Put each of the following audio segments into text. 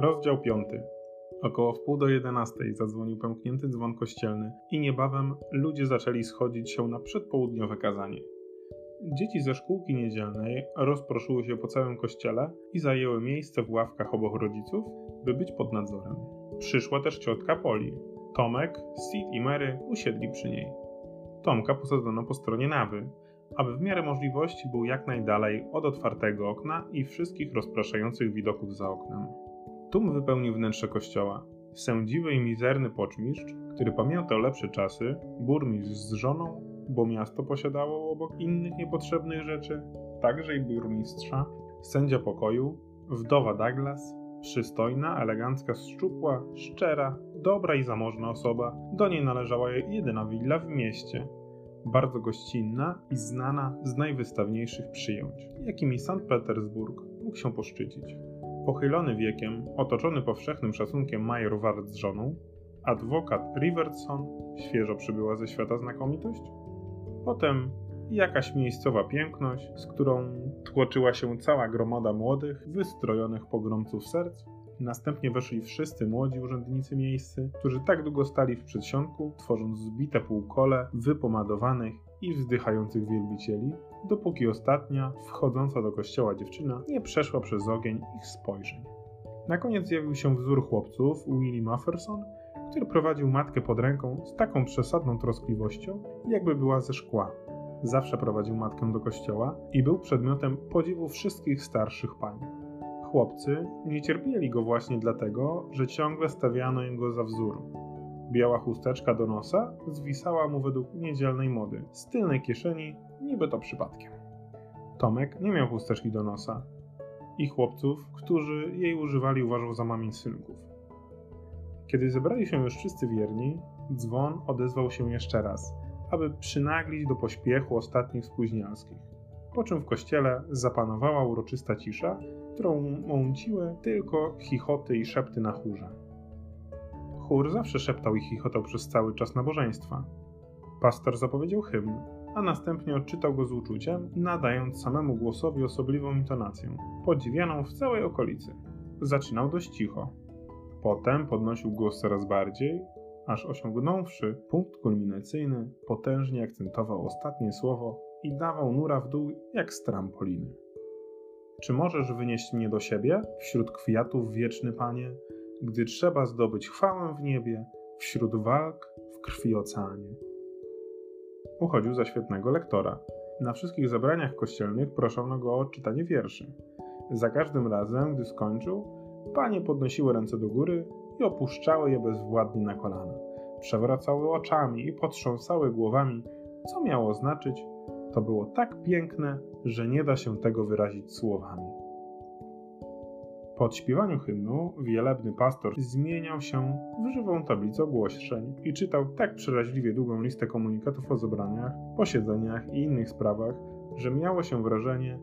Rozdział 5. Około wpół do jedenastej zadzwonił pęknięty dzwon kościelny i niebawem ludzie zaczęli schodzić się na przedpołudniowe kazanie. Dzieci ze szkółki niedzielnej rozproszyły się po całym kościele i zajęły miejsce w ławkach obok rodziców, by być pod nadzorem. Przyszła też ciotka Poli. Tomek, Sid i Mary usiedli przy niej. Tomka posadzono po stronie nawy, aby w miarę możliwości był jak najdalej od otwartego okna i wszystkich rozpraszających widoków za oknem. Tłum wypełnił wnętrze kościoła. Sędziwy i mizerny poczmistrz, który pamiętał lepsze czasy, burmistrz z żoną, bo miasto posiadało obok innych niepotrzebnych rzeczy, także i burmistrza, sędzia pokoju, wdowa Douglas, przystojna, elegancka, szczupła, szczera, dobra i zamożna osoba, do niej należała jedyna willa w mieście, bardzo gościnna i znana z najwystawniejszych przyjęć, jakimi St. Petersburg mógł się poszczycić. Pochylony wiekiem, otoczony powszechnym szacunkiem major Ward z żoną, adwokat Riverson, świeżo przybyła ze świata znakomitość, potem jakaś miejscowa piękność, z którą tłoczyła się cała gromada młodych, wystrojonych pogromców serc, Następnie weszli wszyscy młodzi urzędnicy miejscy, którzy tak długo stali w przedsionku, tworząc zbite półkole wypomadowanych i wzdychających wielbicieli, dopóki ostatnia, wchodząca do kościoła dziewczyna, nie przeszła przez ogień ich spojrzeń. Na koniec zjawił się wzór chłopców, Willie Mafferson, który prowadził matkę pod ręką z taką przesadną troskliwością, jakby była ze szkła. Zawsze prowadził matkę do kościoła i był przedmiotem podziwu wszystkich starszych pań. Chłopcy nie cierpieli go właśnie dlatego, że ciągle stawiano im go za wzór. Biała chusteczka do nosa zwisała mu według niedzielnej mody, z tylnej kieszeni, niby to przypadkiem. Tomek nie miał chusteczki do nosa i chłopców, którzy jej używali, uważał za mamin synków. Kiedy zebrali się już wszyscy wierni, dzwon odezwał się jeszcze raz, aby przynaglić do pośpiechu ostatnich spóźnialskich. Po czym w kościele zapanowała uroczysta cisza, którą mąciły tylko chichoty i szepty na chórze. Chór zawsze szeptał i chichotał przez cały czas nabożeństwa. Pastor zapowiedział hymn, a następnie odczytał go z uczuciem, nadając samemu głosowi osobliwą intonację, podziwianą w całej okolicy. Zaczynał dość cicho. Potem podnosił głos coraz bardziej, aż osiągnąwszy punkt kulminacyjny, potężnie akcentował ostatnie słowo i dawał nura w dół jak z trampoliny. Czy możesz wynieść mnie do siebie, wśród kwiatów wieczny Panie, gdy trzeba zdobyć chwałę w niebie, wśród walk w krwi oceanie? Uchodził za świetnego lektora. Na wszystkich zebraniach kościelnych proszono go o czytanie wierszy. Za każdym razem, gdy skończył, panie podnosiły ręce do góry i opuszczały je bezwładnie na kolana. Przewracały oczami i potrząsały głowami, co miało znaczyć, to było tak piękne, że nie da się tego wyrazić słowami. Po odśpiewaniu hymnu wielebny pastor zmieniał się w żywą tablicę ogłoszeń i czytał tak przeraźliwie długą listę komunikatów o zebraniach, posiedzeniach i innych sprawach, że miało się wrażenie,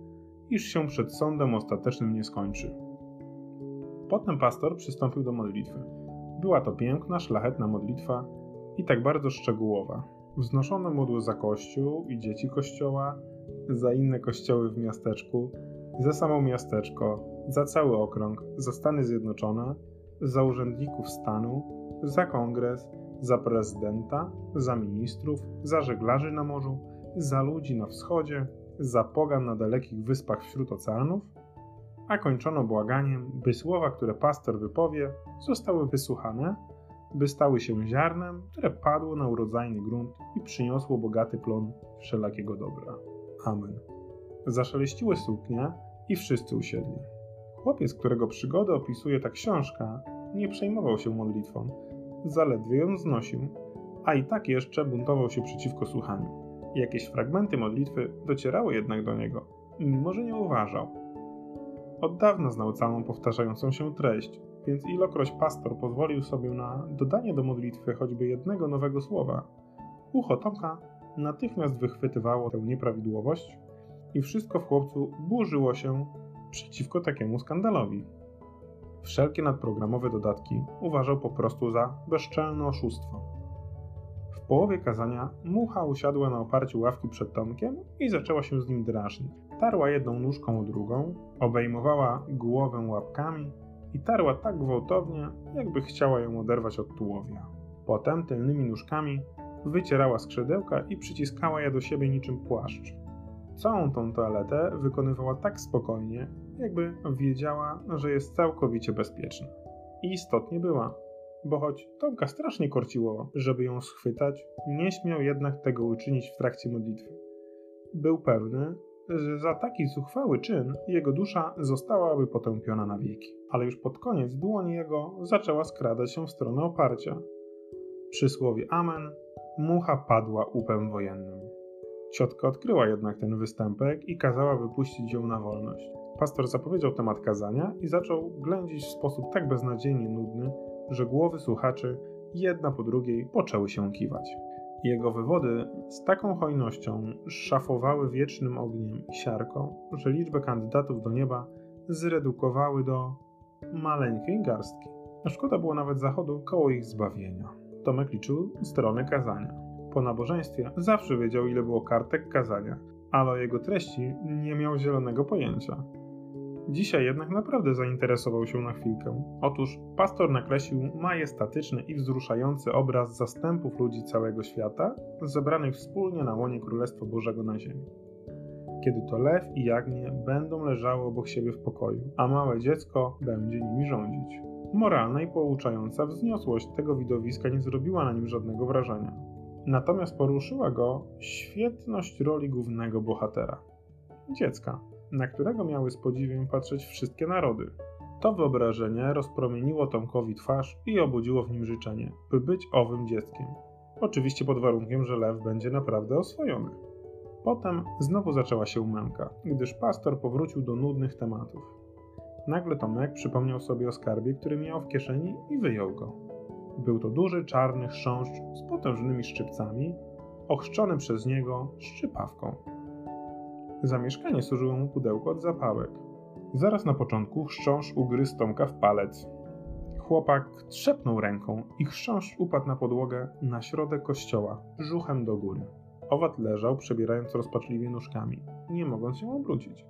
iż się przed sądem ostatecznym nie skończy. Potem pastor przystąpił do modlitwy. Była to piękna, szlachetna modlitwa i tak bardzo szczegółowa, Wznoszone modły za kościół i dzieci kościoła, za inne kościoły w miasteczku, za samo miasteczko, za cały okrąg, za Stany Zjednoczone, za urzędników stanu, za kongres, za prezydenta, za ministrów, za żeglarzy na morzu, za ludzi na wschodzie, za pogan na dalekich wyspach wśród oceanów, a kończono błaganiem, by słowa, które pastor wypowie, zostały wysłuchane by stały się ziarnem, które padło na urodzajny grunt i przyniosło bogaty plon wszelakiego dobra. Amen. Zaszeleściły suknie i wszyscy usiedli. Chłopiec, którego przygody opisuje ta książka, nie przejmował się modlitwą, zaledwie ją znosił, a i tak jeszcze buntował się przeciwko słuchaniu. Jakieś fragmenty modlitwy docierały jednak do niego, mimo że nie uważał. Od dawna znał całą powtarzającą się treść, więc ilokroć pastor pozwolił sobie na dodanie do modlitwy choćby jednego nowego słowa, ucho Tomka natychmiast wychwytywało tę nieprawidłowość i wszystko w chłopcu burzyło się przeciwko takiemu skandalowi. Wszelkie nadprogramowe dodatki uważał po prostu za bezczelne oszustwo. W połowie kazania mucha usiadła na oparciu ławki przed Tomkiem i zaczęła się z nim drażnić. Tarła jedną nóżką o drugą, obejmowała głowę łapkami i tarła tak gwałtownie, jakby chciała ją oderwać od tułowia. Potem tylnymi nóżkami wycierała skrzydełka i przyciskała je do siebie niczym płaszcz. Całą tą toaletę wykonywała tak spokojnie, jakby wiedziała, że jest całkowicie bezpieczna. I istotnie była, bo choć Tomka strasznie korciło, żeby ją schwytać, nie śmiał jednak tego uczynić w trakcie modlitwy. Był pewny, że za taki zuchwały czyn jego dusza zostałaby potępiona na wieki. Ale już pod koniec dłoń jego zaczęła skradać się w stronę oparcia. Przy słowie Amen mucha padła upem wojennym. Ciotka odkryła jednak ten występek i kazała wypuścić ją na wolność. Pastor zapowiedział temat kazania i zaczął ględzić w sposób tak beznadziejnie nudny, że głowy słuchaczy jedna po drugiej poczęły się kiwać. Jego wywody z taką hojnością szafowały wiecznym ogniem i siarką, że liczbę kandydatów do nieba zredukowały do maleńkiej garstki. Szkoda było nawet zachodu koło ich zbawienia. Tomek liczył strony kazania. Po nabożeństwie zawsze wiedział, ile było kartek kazania, ale o jego treści nie miał zielonego pojęcia. Dzisiaj jednak naprawdę zainteresował się na chwilkę. Otóż pastor nakreślił majestatyczny i wzruszający obraz zastępów ludzi całego świata, zebranych wspólnie na łonie Królestwa Bożego na ziemi. Kiedy to lew i jagnię będą leżały obok siebie w pokoju, a małe dziecko będzie nimi rządzić. Moralna i pouczająca wzniosłość tego widowiska nie zrobiła na nim żadnego wrażenia. Natomiast poruszyła go świetność roli głównego bohatera dziecka na którego miały z podziwiem patrzeć wszystkie narody. To wyobrażenie rozpromieniło Tomkowi twarz i obudziło w nim życzenie, by być owym dzieckiem. Oczywiście pod warunkiem, że lew będzie naprawdę oswojony. Potem znowu zaczęła się męka, gdyż pastor powrócił do nudnych tematów. Nagle Tomek przypomniał sobie o skarbie, który miał w kieszeni i wyjął go. Był to duży czarny chrząszcz z potężnymi szczypcami, ochrzczony przez niego szczypawką. Za mieszkanie służyło mu pudełko od zapałek. Zaraz na początku chrząszcz ugryzł Tomka w palec. Chłopak trzepnął ręką i chrząszcz upadł na podłogę na środek kościoła, żuchem do góry. Owad leżał, przebierając rozpaczliwie nóżkami, nie mogąc się obrócić.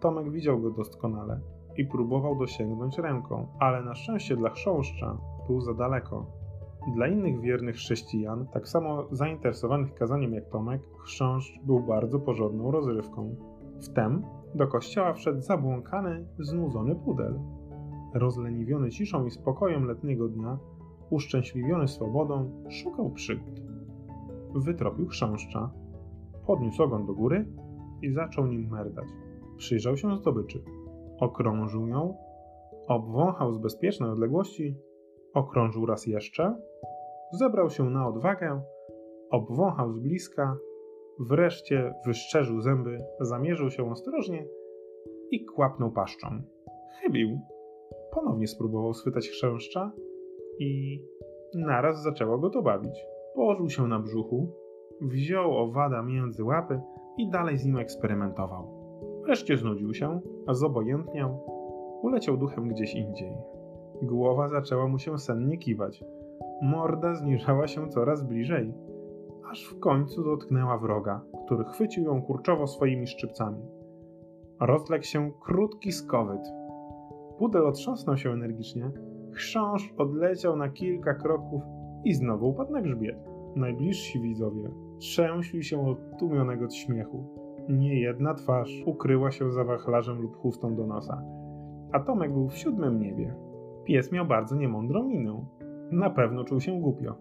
Tomek widział go doskonale i próbował dosięgnąć ręką, ale na szczęście dla chrząszcza za daleko. Dla innych wiernych chrześcijan, tak samo zainteresowanych kazaniem jak Tomek, chrząszcz był bardzo porządną rozrywką. Wtem do kościoła wszedł zabłąkany, znudzony pudel. Rozleniwiony ciszą i spokojem letniego dnia, uszczęśliwiony swobodą, szukał przygód. Wytropił chrząszcza, podniósł ogon do góry i zaczął nim merdać. Przyjrzał się zdobyczy. Okrążył ją, obwąchał z bezpiecznej odległości Okrążył raz jeszcze, zebrał się na odwagę, obwąchał z bliska, wreszcie wyszczerzył zęby, zamierzył się ostrożnie i kłapnął paszczą. Chybił. Ponownie spróbował schwytać chrzęszcza i naraz zaczęło go to bawić. Położył się na brzuchu, wziął owada między łapy i dalej z nim eksperymentował. Wreszcie znudził się, a zobojętniał, uleciał duchem gdzieś indziej. Głowa zaczęła mu się sennie kiwać. Morda zniżała się coraz bliżej, aż w końcu dotknęła wroga, który chwycił ją kurczowo swoimi szczypcami. Rozległ się krótki skowyt. Pudel otrząsnął się energicznie, chrząszcz odleciał na kilka kroków i znowu upadł na grzbiet. Najbliżsi widzowie trzęśli się od tłumionego śmiechu. Niejedna twarz ukryła się za wachlarzem lub chustą do nosa, a Tomek był w siódmym niebie. Pies miał bardzo niemądrą minę. Na pewno czuł się głupio.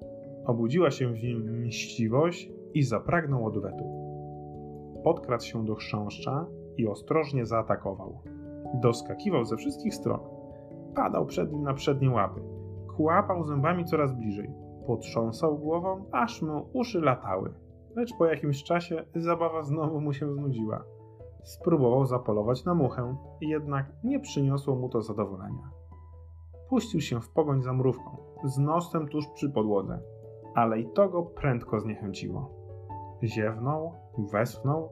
Obudziła się w nim mściwość i zapragnął odwetu. Podkradł się do chrząszcza i ostrożnie zaatakował. Doskakiwał ze wszystkich stron. Padał przed nim na przednie łapy. Kłapał zębami coraz bliżej. Potrząsał głową, aż mu uszy latały. Lecz po jakimś czasie zabawa znowu mu się znudziła. Spróbował zapolować na muchę, jednak nie przyniosło mu to zadowolenia puścił się w pogoń za mrówką, z nosem tuż przy podłodze, ale i to go prędko zniechęciło. Ziewnął, westchnął,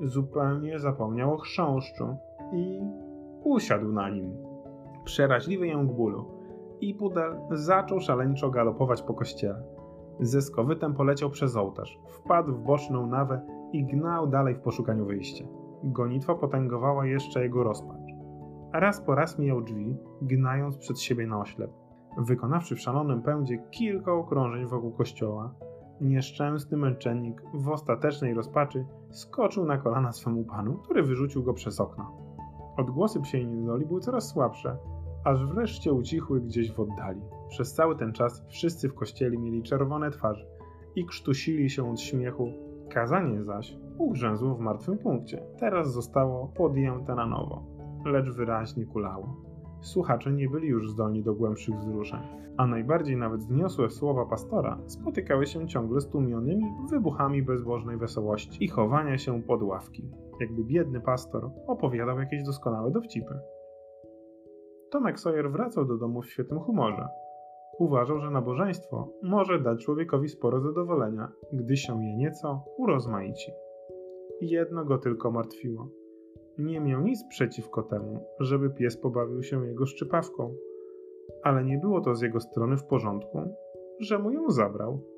zupełnie zapomniał o chrząszczu i usiadł na nim. Przeraźliwy ją bólu i pudel zaczął szaleńczo galopować po kościele. Ze skowytem poleciał przez ołtarz, wpadł w boczną nawę i gnał dalej w poszukaniu wyjścia. Gonitwa potęgowała jeszcze jego raz po raz mijał drzwi, gnając przed siebie na oślep. Wykonawszy w szalonym pędzie kilka okrążeń wokół kościoła, nieszczęsny męczennik w ostatecznej rozpaczy skoczył na kolana swemu panu, który wyrzucił go przez okno. Odgłosy psiej niedoli były coraz słabsze, aż wreszcie ucichły gdzieś w oddali. Przez cały ten czas wszyscy w kościele mieli czerwone twarze i krztusili się od śmiechu. Kazanie zaś ugrzęzło w martwym punkcie. Teraz zostało podjęte na nowo, lecz wyraźnie kulało. Słuchacze nie byli już zdolni do głębszych wzruszeń, a najbardziej nawet zniosłe słowa pastora spotykały się ciągle z tłumionymi wybuchami bezbożnej wesołości i chowania się pod ławki, jakby biedny pastor opowiadał jakieś doskonałe dowcipy. Tomek Sawyer wracał do domu w świetnym humorze. Uważał, że nabożeństwo może dać człowiekowi sporo zadowolenia, gdy się je nieco urozmaici. Jedno go tylko martwiło. Nie miał nic przeciwko temu, żeby pies pobawił się jego szczypawką, ale nie było to z jego strony w porządku, że mu ją zabrał.